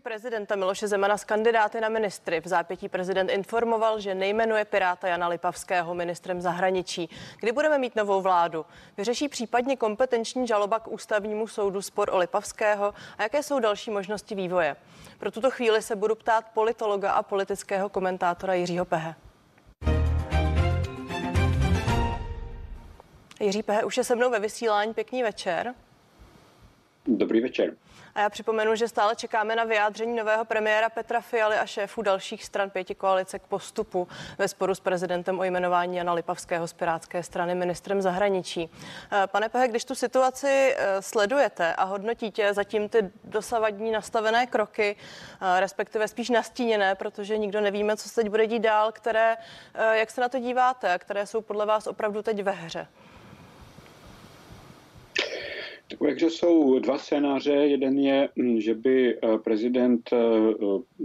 Prezidenta Miloše Zemana z kandidáty na ministry. V zápětí prezident informoval, že nejmenuje Piráta Jana Lipavského ministrem zahraničí. Kdy budeme mít novou vládu? Vyřeší případně kompetenční žaloba k ústavnímu soudu spor o Lipavského a jaké jsou další možnosti vývoje? Pro tuto chvíli se budu ptát politologa a politického komentátora Jiřího Pehe. Jiří Pehe už je se mnou ve vysílání. Pěkný večer. Dobrý večer. A já připomenu, že stále čekáme na vyjádření nového premiéra Petra Fialy a šéfů dalších stran pěti koalice k postupu ve sporu s prezidentem o jmenování Jana Lipavského z Pirátské strany ministrem zahraničí. Eh, pane Pehe, když tu situaci eh, sledujete a hodnotíte zatím ty dosavadní nastavené kroky, eh, respektive spíš nastíněné, protože nikdo nevíme, co se teď bude dít dál, které, jak se na to díváte, které jsou podle vás opravdu teď ve hře? Takže jsou dva scénáře. Jeden je, hm, že by eh, prezident eh,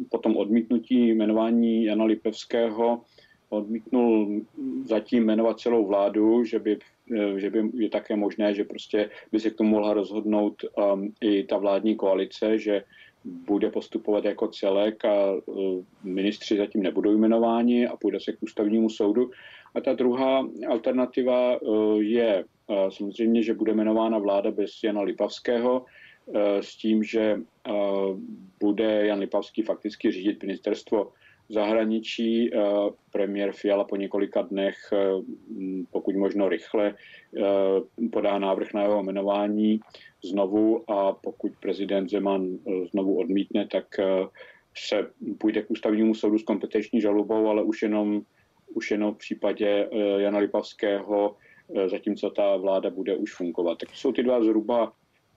po tom odmítnutí jmenování Jana Lipevského odmítnul zatím jmenovat celou vládu, že by, eh, že by je také možné, že prostě by se k tomu mohla rozhodnout um, i ta vládní koalice, že bude postupovat jako celek a uh, ministři zatím nebudou jmenováni a půjde se k ústavnímu soudu. A ta druhá alternativa uh, je Samozřejmě, že bude jmenována vláda bez Jana Lipavského e, s tím, že bude Jan Lipavský fakticky řídit ministerstvo zahraničí. Premiér Fiala po několika dnech, pokud možno rychle, podá návrh na jeho jmenování znovu a pokud prezident Zeman znovu odmítne, tak se půjde k ústavnímu soudu s kompetenční žalobou, ale už jenom, už jenom v případě Jana Lipavského Eh, zatímco ta vláda bude už fungovat. Tak to jsou ty dva zhruba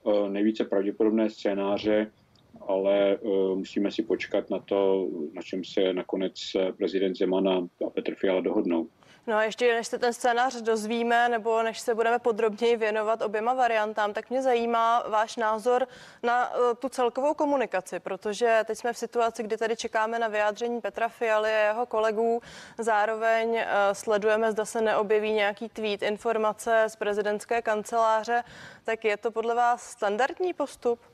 eh, nejvíce pravděpodobné scénáře, ale eh, musíme si počkat na to, na čem se nakonec prezident Zeman a Petr Fiala dohodnou. No a ještě než se ten scénář dozvíme, nebo než se budeme podrobněji věnovat oběma variantám, tak mě zajímá váš názor na uh, tu celkovou komunikaci, protože teď jsme v situaci, kdy tady čekáme na vyjádření Petra Fialy a jeho kolegů. Zároveň uh, sledujeme, zda se neobjeví nějaký tweet, informace z prezidentské kanceláře. Tak je to podle vás standardní postup?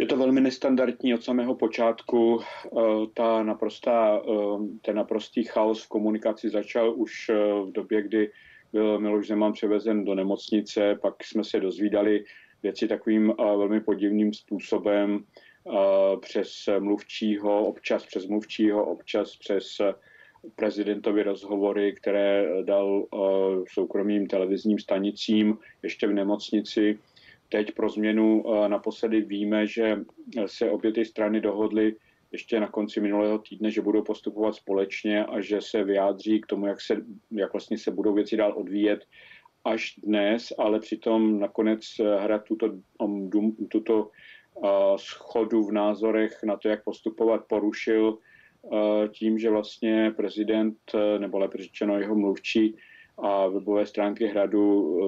Je to velmi nestandardní od samého počátku. Eh, ta naprostá, eh, ten naprostý chaos v komunikaci začal už eh, v době, kdy byl Miloš Zeman převezen do nemocnice, pak jsme se dozvídali věci takovým velmi podivným způsobem přes mluvčího, občas přes mluvčího, občas přes prezidentovi rozhovory, které dal soukromým televizním stanicím ještě v nemocnici teď pro změnu eh, naposledy víme, že se obě ty strany dohodly ještě na konci minulého týdne, že budou postupovat společně a že se vyjádří k tomu, jak, se, jak vlastně se budou věci dál odvíjet až dnes, ale přitom nakonec eh, hra tuto, um, tuto schodu v názorech na to, jak postupovat, porušil tím, že vlastně prezident, nebo lépe řečeno jeho mluvčí a webové stránky hradu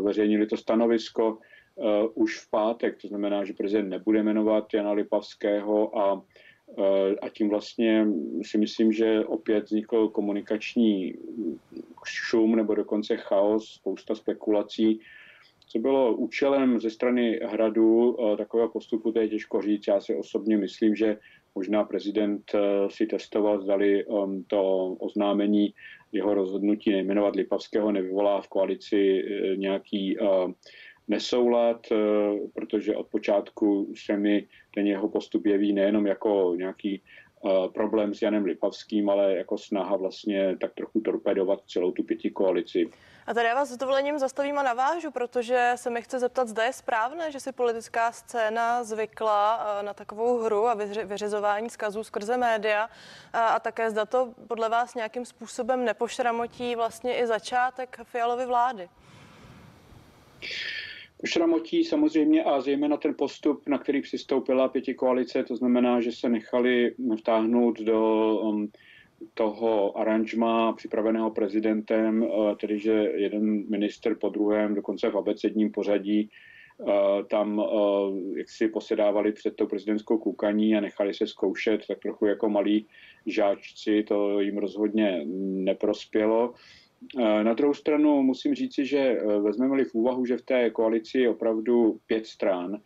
zveřejnili to stanovisko, uh, už v pátek, to znamená, že prezident nebude jmenovat Jana Lipavského a, uh, a tím vlastně si myslím, že opět vznikl komunikační šum nebo dokonce chaos, spousta spekulací, co bylo účelem ze strany hradu uh, takového postupu, to je těžko říct. Já si osobně myslím, že možná prezident si testoval, zdali um, to oznámení jeho rozhodnutí nejmenovat Lipavského nevyvolá v koalici nějaký nesoulad, eh, protože od počátku se mi ten jeho postup jeví nejenom jako nějaký eh, problém s Janem Lipavským, ale jako snaha vlastně tak trochu torpedovat celou tu pěti koalici. A tady já vás s dovolením zastavím a navážu, protože se mi chce zeptat, zda je správné, že si politická scéna zvykla eh, na takovou hru a vyřizování zkazů skrze média a, a také zda to podle vás nějakým způsobem nepošramotí vlastně i začátek Fialovy vlády. Šramotí samozřejmě a zejména ten postup, na který přistoupila pěti koalice, to znamená, že se nechali vtáhnout do um, toho aranžma připraveného prezidentem, uh, tedy že jeden minister po druhém, dokonce v abecedním pořadí, uh, tam uh, jak si posedávali před tou prezidentskou koukaní a nechali se zkoušet tak trochu jako malí žáčci, to jim rozhodně neprospělo. Eh, na druhou stranu musím říci, že eh, vezmeme-li v úvahu, že v té koalici je opravdu pět stran,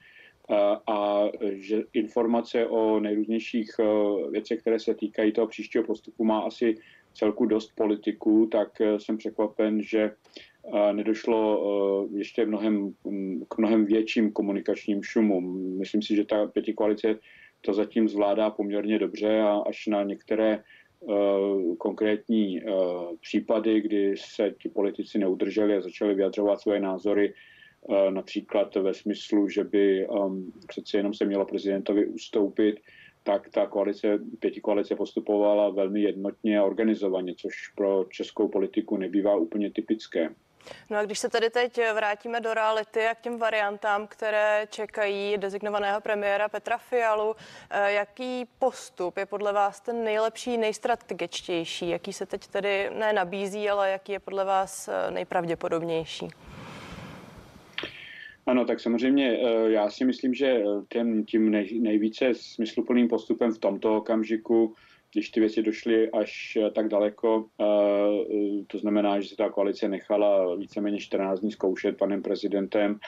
a že informace o nejrůznějších věcech, které se týkají toho příštího postupu, má asi celku dost politiků, tak jsem překvapen, že nedošlo ještě mnohem, k mnohem větším komunikačním šumům. Myslím si, že ta pěti koalice to zatím zvládá poměrně dobře a až na některé konkrétní uh, případy, kdy se ti politici neudrželi a začali vyjadřovat svoje názory, uh, například ve smyslu, že by um, přeci jenom se mělo prezidentovi ustoupit, tak ta koalice, pěti koalice postupovala velmi jednotně a organizovaně, což pro českou politiku nebývá úplně typické. No a když se tady teď vrátíme do reality a k těm variantám, které čekají dezignovaného premiéra Petra Fialu, eh, jaký postup je podle vás ten nejlepší, nejstrategičtější? Jaký se teď tedy ne nabízí, ale jaký je podle vás eh, nejpravděpodobnější? Ano, tak samozřejmě eh, já si myslím, že ten, tím nej, nejvíce smysluplným postupem v tomto okamžiku když ty věci došly až eh, tak daleko, eh, to znamená, že se ta koalice nechala víceméně 14 dní zkoušet panem prezidentem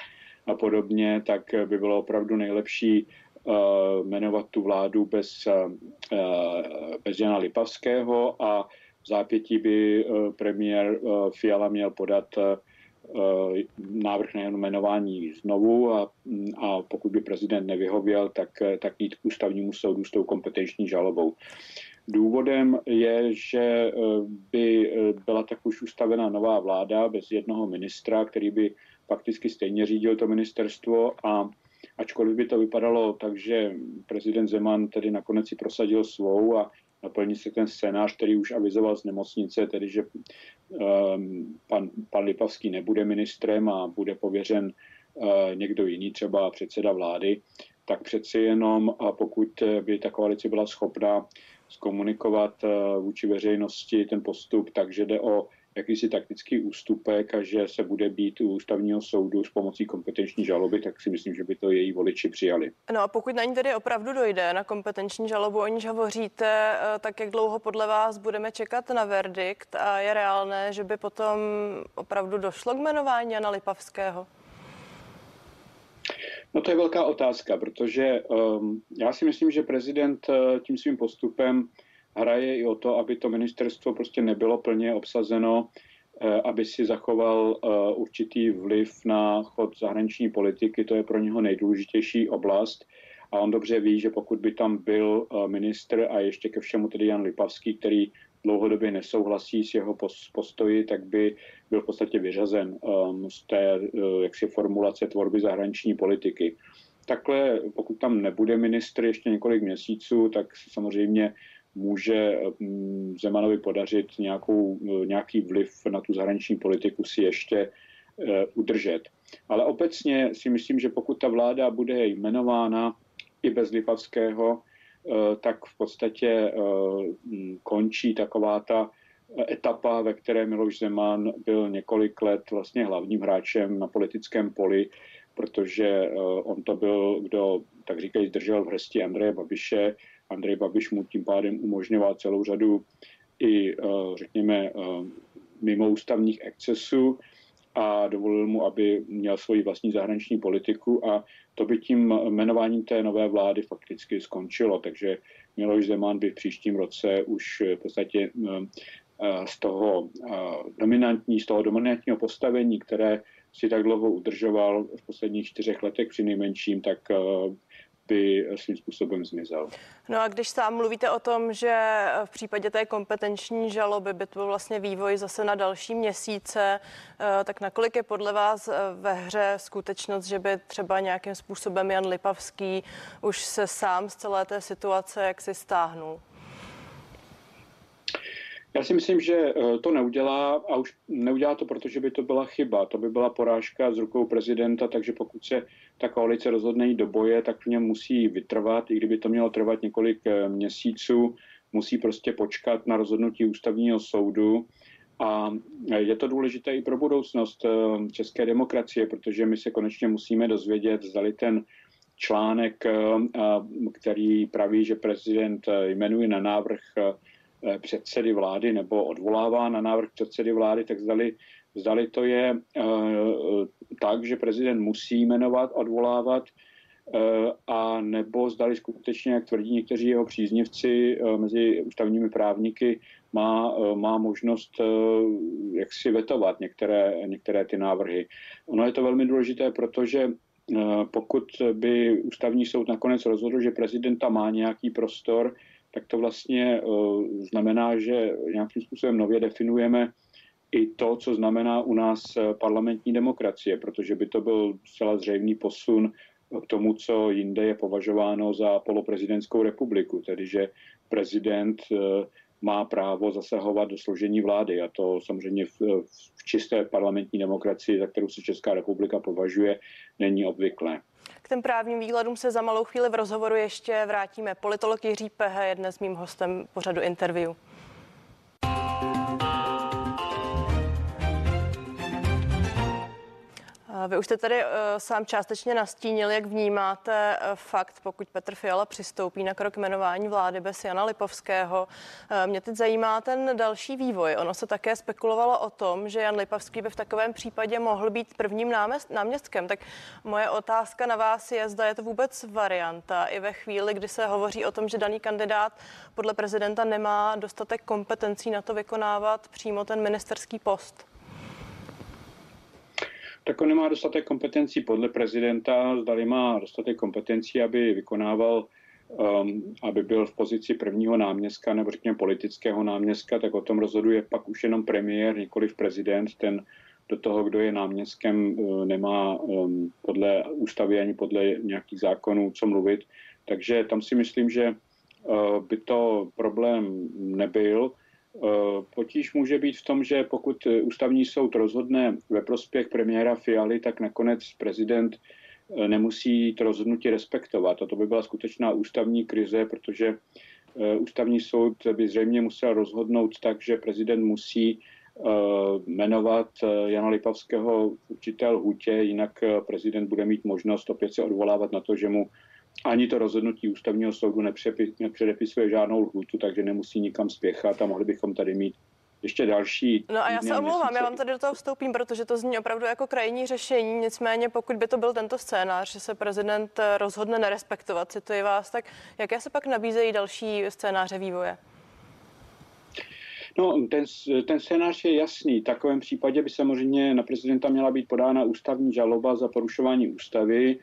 a podobně, tak by bylo opravdu nejlepší eh, jmenovat tu vládu bez, bez Jana Lipavského a v zápětí by premiér Fiala měl podat návrh na jmenování znovu a, a pokud by prezident nevyhověl, tak, tak jít k ústavnímu soudu s tou kompetenční žalobou. Důvodem je, že eh, by eh, byla tak už ustavena nová vláda bez jednoho ministra, který by fakticky stejně řídil to ministerstvo a ačkoliv by to vypadalo tak, že prezident Zeman tedy nakonec si prosadil svou a naplní se ten scénář, který už avizoval z nemocnice, tedy že um, pan, pan Lipavský nebude ministrem a bude pověřen uh, někdo jiný, třeba předseda vlády, tak přeci jenom, a pokud by ta koalice byla schopna zkomunikovat eh, vůči veřejnosti ten postup, takže jde o jakýsi taktický ústupek a že se bude být u ústavního soudu s pomocí kompetenční žaloby, tak si myslím, že by to její voliči přijali. No a pokud na ní tedy opravdu dojde, na kompetenční žalobu, o níž hovoříte, eh, tak jak dlouho podle vás budeme čekat na verdikt a je reálné, že by potom opravdu došlo k jmenování Jana Lipavského? No to je velká otázka, protože um, já si myslím, že prezident uh, tím svým postupem hraje i o to, aby to ministerstvo prostě nebylo plně obsazeno, uh, aby si zachoval uh, určitý vliv na chod zahraniční politiky, to je pro něho nejdůležitější oblast. A on dobře ví, že pokud by tam byl ministr a ještě ke všemu tedy Jan Lipavský, který dlouhodobě nesouhlasí s jeho postoji, tak by byl v podstatě vyřazen um, z té uh, jaksi formulace tvorby zahraniční politiky. Takhle, pokud tam nebude ministr ještě několik měsíců, tak samozřejmě může um, Zemanovi podařit nějakou, uh, nějaký vliv na tu zahraniční politiku si ještě uh, udržet. Ale obecně si myslím, že pokud ta vláda bude jmenována i bez Lipavského, tak v podstatě eh, končí taková ta etapa, ve které Miloš Zeman byl několik let vlastně hlavním hráčem na politickém poli, protože eh, on to byl, kdo, tak říkají, zdržel v hrsti Andreje Babiše. Andrej Babiš mu tím pádem umožňoval celou řadu i, řekněme, mimoústavních excesů a dovolil mu, aby měl svoji vlastní zahraniční politiku a to by tím jmenováním té nové vlády fakticky skončilo. Takže Miloš Zeman by v příštím roce už v podstatě z toho dominantní, z toho dominantního postavení, které si tak dlouho udržoval v posledních čtyřech letech při nejmenším, tak by svým způsobem zmizel. No a když sám mluvíte o tom, že v případě té kompetenční žaloby by to byl vlastně vývoj zase na další měsíce, eh, tak nakolik je podle vás eh, ve hře skutečnost, že by třeba nějakým způsobem Jan Lipavský už se sám z celé té situace jaksi stáhnul? Já si myslím, že eh, to neudělá a už neudělá to, protože by to byla chyba. To by byla porážka z rukou prezidenta, takže pokud se ta koalice rozhodne jít do boje, tak v něm musí vytrvat, i kdyby to mělo trvat několik eh, měsíců, musí prostě počkat na rozhodnutí ústavního soudu. A eh, je to důležité i pro budoucnost české demokracie, protože my se konečně musíme dozvědět, zdali ten článek, který praví, že prezident jmenuje na návrh předsedy vlády nebo odvolává na návrh předsedy vlády, tak zdali, zdali to je uh, tak, že prezident musí jmenovat, odvolávat, a nebo zdali skutečně, jak tvrdí někteří jeho příznivci mezi ústavními právníky, má, má možnost jak si vetovat některé, některé ty návrhy. Ono je to velmi důležité, protože pokud by ústavní soud nakonec rozhodl, že prezidenta má nějaký prostor, tak to vlastně znamená, že nějakým způsobem nově definujeme i to, co znamená u nás parlamentní demokracie, protože by to byl zcela zřejmý posun k tomu, co jinde je považováno za poloprezidentskou republiku, tedy že prezident má právo zasahovat do složení vlády a to samozřejmě v, v čisté parlamentní demokracii, za kterou se Česká republika považuje, není obvyklé. Těm právním výkladům se za malou chvíli v rozhovoru ještě vrátíme. Politolog Jiří Pehe je dnes mým hostem pořadu interview. Vy už jste tady uh, sám částečně nastínil, jak vnímáte uh, fakt, pokud Petr Fiala přistoupí na krok jmenování vlády bez Jana Lipovského. Uh, mě teď zajímá ten další vývoj. Ono se také spekulovalo o tom, že Jan Lipovský by v takovém případě mohl být prvním náměst, náměstkem. Tak moje otázka na vás je, zda je to vůbec varianta i ve chvíli, kdy se hovoří o tom, že daný kandidát podle prezidenta nemá dostatek kompetencí na to vykonávat přímo ten ministerský post tak on nemá dostatek kompetencí podle prezidenta, zdali má dostatek kompetencí, aby vykonával, um, aby byl v pozici prvního náměstka nebo řekněme politického náměstka, tak o tom rozhoduje pak už jenom premiér, nikoli prezident, ten do toho, kdo je náměstkem, uh, nemá um, podle ústavy ani podle nějakých zákonů co mluvit. Takže tam si myslím, že uh, by to problém nebyl. Eh, potíž může být v tom, že pokud ústavní soud rozhodne ve prospěch premiéra Fialy, tak nakonec prezident eh, nemusí to rozhodnutí respektovat. A to by byla skutečná ústavní krize, protože eh, ústavní soud by zřejmě musel rozhodnout tak, že prezident musí jmenovat Jana Lipavského v určité lhutě, jinak prezident bude mít možnost opět se odvolávat na to, že mu ani to rozhodnutí ústavního soudu nepředepisuje žádnou lhůtu, takže nemusí nikam spěchat a mohli bychom tady mít ještě další. No a já se omlouvám, já vám tady do toho vstoupím, protože to zní opravdu jako krajní řešení. Nicméně, pokud by to byl tento scénář, že se prezident rozhodne nerespektovat, cituji vás, tak jaké se pak nabízejí další scénáře vývoje? No, ten, ten scénář je jasný. V takovém případě by samozřejmě na prezidenta měla být podána ústavní žaloba za porušování ústavy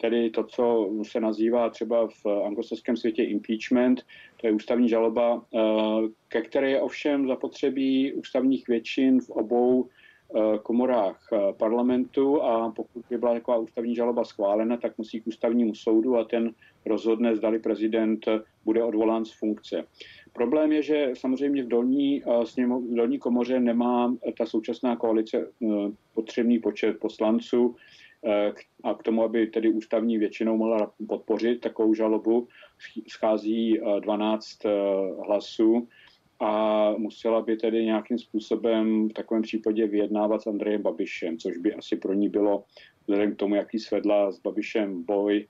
tedy to, co se nazývá třeba v anglosaském světě impeachment, to je ústavní žaloba, eh, ke které je ovšem zapotřebí ústavních většin v obou eh, komorách eh, parlamentu a pokud by byla taková ústavní žaloba schválena, tak musí k ústavnímu soudu a ten rozhodne, zdali prezident bude odvolán z funkce. Problém je, že samozřejmě v dolní, v dolní komoře nemá ta současná koalice potřebný počet poslanců, a k tomu, aby tedy ústavní většinou mohla podpořit takovou žalobu, schází 12 eh, eh, hlasů a musela by tedy nějakým způsobem v takovém případě vyjednávat s Andrejem Babišem, což by asi pro ní bylo, vzhledem k tomu, jaký svedla s Babišem boj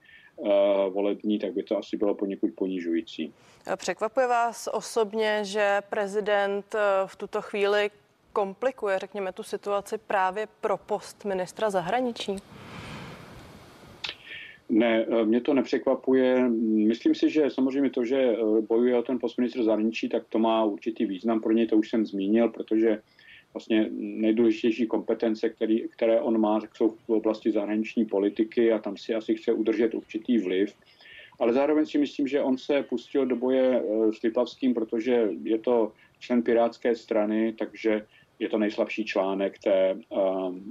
volební, tak by to asi bylo poněkud ponižující. Překvapuje vás osobně, že prezident v tuto chvíli komplikuje, řekněme, tu situaci právě pro post ministra zahraničí? Ne, eh, mě to nepřekvapuje. Myslím si, že samozřejmě to, že eh, bojuje o ten post ministr zahraničí, tak to má určitý význam pro něj, to už jsem zmínil, protože vlastně nejdůležitější kompetence, který, které on má, tak jsou v oblasti zahraniční politiky a tam si asi chce udržet určitý vliv. Ale zároveň si myslím, že on se pustil do boje eh, s Lipavským, protože je to člen Pirátské strany, takže je to nejslabší článek té,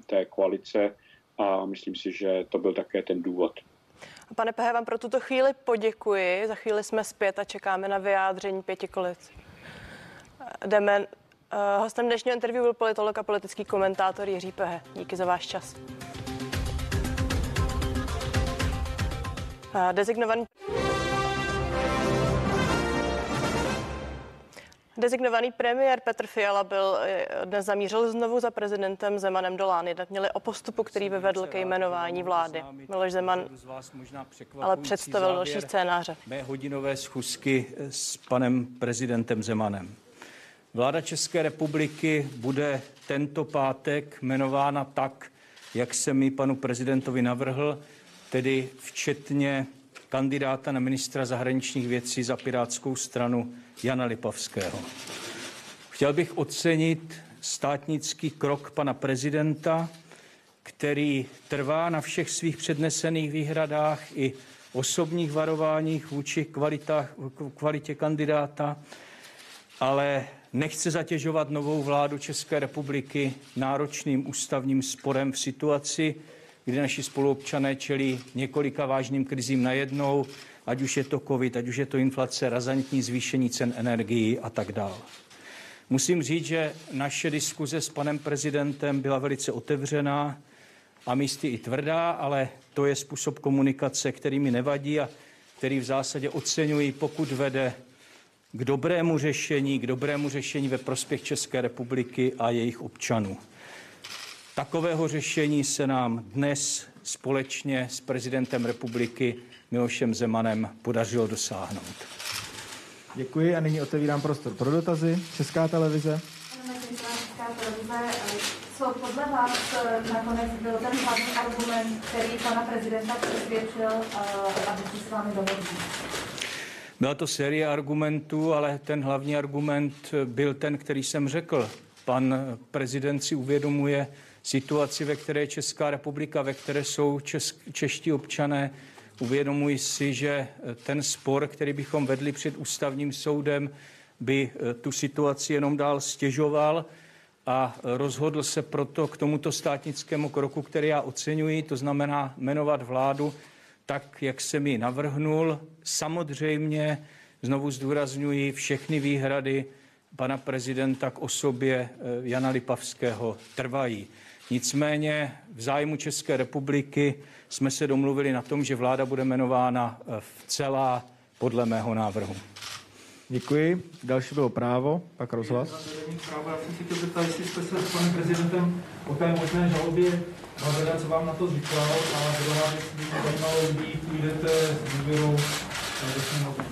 té koalice a myslím si, že to byl také ten důvod. Pane Pehe, vám pro tuto chvíli poděkuji. Za chvíli jsme zpět a čekáme na vyjádření pětikolic. Jdeme. Uh, hostem dnešního interview byl politolog a politický komentátor Jiří Pehe. Díky za váš čas. Uh, designovaný Designovaný premiér Petr Fiala byl eh, dnes zamířil znovu za prezidentem Zemanem do Lány. Měli o postupu, který by vedl ke jmenování vlády. Miloš Zeman ale představil další scénáře. Mé hodinové schůzky s panem prezidentem Zemanem. Vláda České republiky bude tento pátek jmenována tak, jak jsem mi panu prezidentovi navrhl, tedy včetně kandidáta na ministra zahraničních věcí za pirátskou stranu Jana Lipavského. Chtěl bych ocenit státnický krok pana prezidenta, který trvá na všech svých přednesených výhradách i osobních varováních vůči kvalitách, kvalitě kandidáta, ale nechce zatěžovat novou vládu České republiky náročným ústavním sporem v situaci, kdy naši spoluobčané čelí několika vážným krizím najednou, ať už je to covid, ať už je to inflace, razantní zvýšení cen energií a tak dále. Musím říct, že naše diskuze s panem prezidentem byla velice otevřená a místy i tvrdá, ale to je způsob komunikace, který mi nevadí a který v zásadě oceňuji, pokud vede k dobrému řešení, k dobrému řešení ve prospěch České republiky a jejich občanů. Takového řešení se nám dnes společně s prezidentem republiky Milošem Zemanem podařilo dosáhnout. Děkuji a nyní otevírám prostor pro dotazy. Česká televize. Co podle vás eh, nakonec byl ten hlavní argument, který pana prezidenta přesvědčil, eh, aby si s vámi dohodl? Byla to série argumentů, ale ten hlavní argument byl ten, který jsem řekl. Pan prezident si uvědomuje situaci, ve které je Česká republika, ve které jsou česk, čeští občané. Uvědomuji si, že ten spor, který bychom vedli před ústavním soudem, by tu situaci jenom dál stěžoval a rozhodl se proto k tomuto státnickému kroku, který já oceňuji, to znamená jmenovat vládu tak, jak jsem ji navrhnul. Samozřejmě, znovu zdůrazňuji, všechny výhrady pana prezidenta k osobě eh, Jana Lipavského trvají. Nicméně v zájmu České republiky jsme se domluvili na tom, že vláda bude jmenována v eh, celá podle mého návrhu. Děkuji. Další bylo právo, pak rozhlas. Právo, já jsem si chtěl zeptat, jestli jste se s panem prezidentem o té možné žalobě bavili, co vám na to říkal a druhá věc by mě zajímalo, kdy půjdete s důvěrou do sněmovny.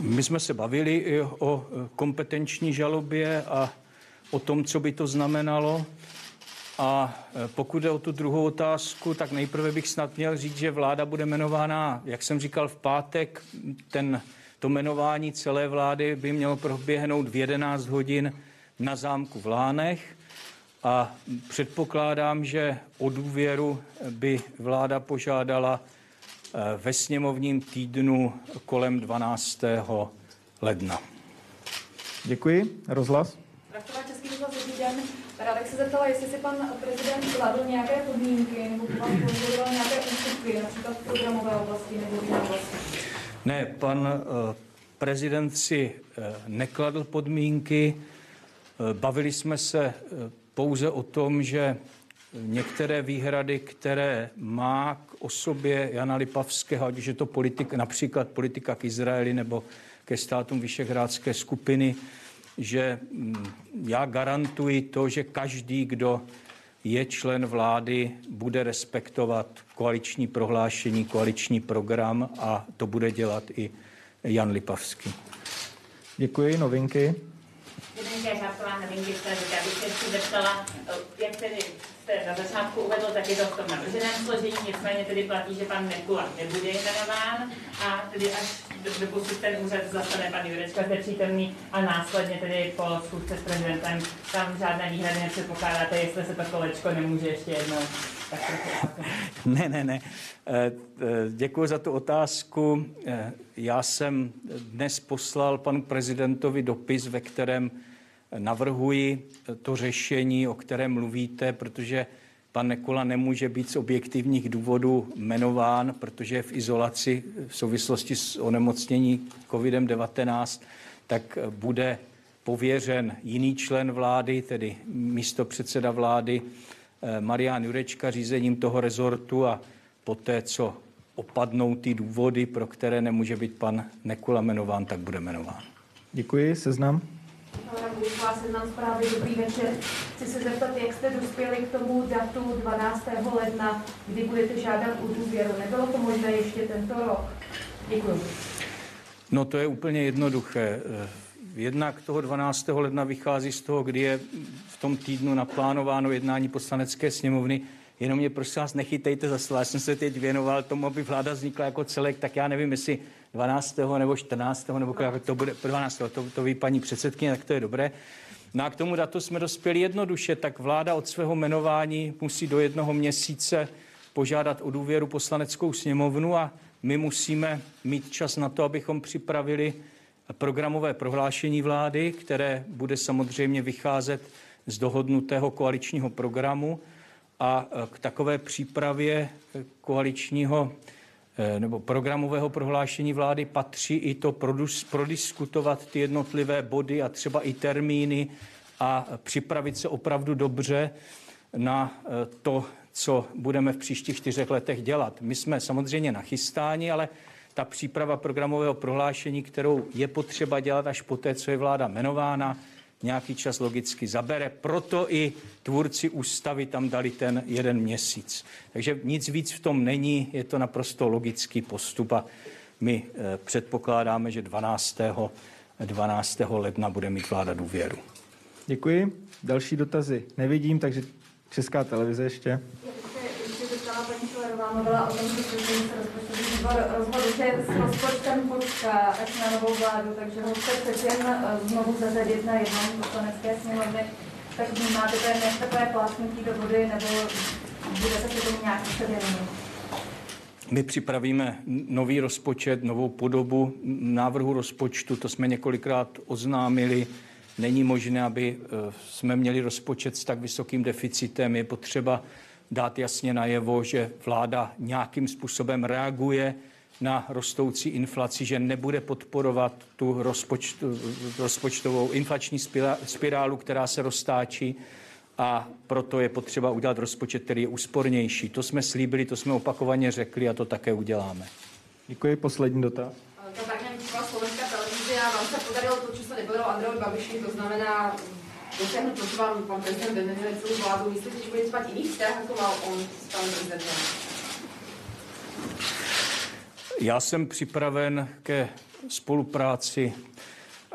My jsme se bavili i o kompetenční žalobě a o tom, co by to znamenalo. A pokud jde o tu druhou otázku, tak nejprve bych snad měl říct, že vláda bude jmenována, jak jsem říkal, v pátek. Ten to jmenování celé vlády by mělo proběhnout v 11 hodin na zámku v Lánech a předpokládám, že o důvěru by vláda požádala eh, ve sněmovním týdnu kolem 12. ledna. Děkuji. Rozhlas. Den. Ráda bych se zeptala, jestli si pan prezident kladl nějaké podmínky nebo vám nějaké ústupky, například v programové oblasti nebo jiné oblasti. Ne, pan eh, prezident si eh, nekladl podmínky. Eh, bavili jsme se pouze o tom, že některé výhrady, které má k osobě Jana Lipavského, ať už je to politik, například politika k Izraeli nebo ke státům Vyšehrádské skupiny, že mm, já garantuji to, že každý, kdo je člen vlády, bude respektovat koaliční prohlášení, koaliční program a to bude dělat i Jan Lipavský. Děkuji, novinky. Novinky, já novinky, které bych se zeptala, jak tedy jste na začátku uvedl, tak je to v tom navrženém složení, nicméně tedy platí, že pan Nekula nebude jmenován a tedy až doposud ten úřad zastane pan Jurečka zde přítomný a následně tedy po schůzce s prezidentem tam žádné výhrady nepředpokládáte, jestli se to kolečko nemůže ještě jednou ne, ne, ne. Eh, eh, Děkuji za tu otázku. Eh, já jsem dnes poslal panu prezidentovi dopis, ve kterém navrhuji to řešení, o kterém mluvíte, protože pan Nekula nemůže být z objektivních důvodů jmenován, protože je v izolaci v souvislosti s onemocnění COVID-19, tak bude pověřen jiný člen vlády, tedy místo předseda vlády Marian Jurečka řízením toho rezortu a poté, co opadnou ty důvody, pro které nemůže být pan Nekula jmenován, tak bude jmenován. Děkuji, seznam. Vás seznam zprávy, dobrý večer. Chci se zeptat, jak jste dospěli k tomu datu 12. ledna, kdy budete žádat o důvěru. Nebylo to možné ještě tento rok? Děkuji. No to je úplně jednoduché. Jednak toho 12. ledna vychází z toho, kdy je v tom týdnu naplánováno jednání poslanecké sněmovny. Jenom mě prosím vás nechytejte za slovo. Já jsem se teď věnoval tomu, aby vláda vznikla jako celek, tak já nevím, jestli 12. nebo 14. nebo jak to bude, 12. To, to ví paní předsedkyně, tak to je dobré. No a k tomu datu jsme dospěli jednoduše, tak vláda od svého jmenování musí do jednoho měsíce požádat o důvěru poslaneckou sněmovnu a my musíme mít čas na to, abychom připravili programové prohlášení vlády, které bude samozřejmě vycházet z dohodnutého koaličního programu a k takové přípravě koaličního eh, nebo programového prohlášení vlády patří i to prodiskutovat ty jednotlivé body a třeba i termíny a připravit se opravdu dobře na eh, to, co budeme v příštích čtyřech letech dělat. My jsme samozřejmě nachystáni, ale ta příprava programového prohlášení, kterou je potřeba dělat až poté, co je vláda jmenována, nějaký čas logicky zabere. Proto i tvůrci ústavy tam dali ten jeden měsíc. Takže nic víc v tom není, je to naprosto logický postup a my eh, předpokládáme, že 12. 12. ledna bude mít vláda důvěru. Děkuji. Další dotazy nevidím, takže Česká televize ještě. Paní Šlerová, mluvila o tom, že se rozpočtový výbor rozhodl, že s rozpočtem počká až na novou vládu, takže ho chce přeci jen eh, znovu zařadit na jednom poslanecké sněmovny. Tak vnímáte to jen jak takové plácnutí do vody, nebo budete se tomu nějak předělení? My připravíme nový rozpočet, novou podobu návrhu rozpočtu, to jsme několikrát oznámili. Není možné, aby eh, jsme měli rozpočet s tak vysokým deficitem. Je potřeba dát jasně najevo, že vláda nějakým způsobem reaguje na rostoucí inflaci, že nebude podporovat tu rozpočtu, rozpočtovou inflační spirálu, která se roztáčí a proto je potřeba udělat rozpočet, který je úspornější. To jsme slíbili, to jsme opakovaně řekli a to také uděláme. Děkuji. Poslední dotaz. To tak nevím, slovenská televize a vám se podarilo to, co se nepodarilo Andrejovi Babiši, to znamená dosáhnout to, co vám pan prezident celou vládu. Myslíte, že bude spát jiný vztah, jako mal on s panem prezidentem? Já jsem připraven ke spolupráci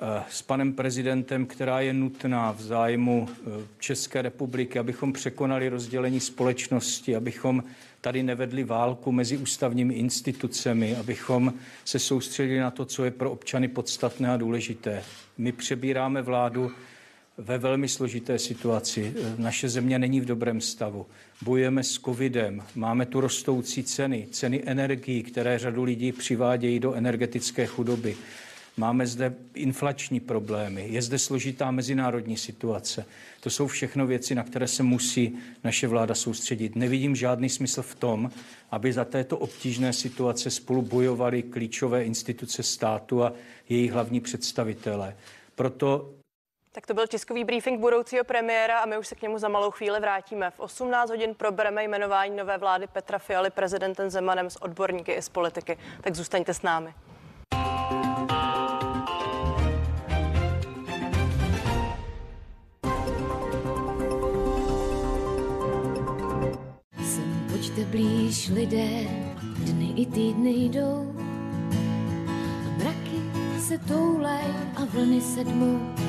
eh, s panem prezidentem, která je nutná v zájmu eh, České republiky, abychom překonali rozdělení společnosti, abychom tady nevedli válku mezi ústavními institucemi, abychom se soustředili na to, co je pro občany podstatné a důležité. My přebíráme vládu ve velmi složité situaci. Naše země není v dobrém stavu. Bojujeme s covidem, máme tu rostoucí ceny, ceny energií, které řadu lidí přivádějí do energetické chudoby. Máme zde inflační problémy, je zde složitá mezinárodní situace. To jsou všechno věci, na které se musí naše vláda soustředit. Nevidím žádný smysl v tom, aby za této obtížné situace spolu bojovali klíčové instituce státu a jejich hlavní představitelé. Proto tak to byl tiskový briefing budoucího premiéra a my už se k němu za malou chvíli vrátíme. V 18 hodin probereme jmenování nové vlády Petra Fialy prezidentem Zemanem s odborníky i z politiky. Tak zůstaňte s námi. Pojďte blíž lidé, dny i týdny jdou. Mraky se toulej a vlny sedmou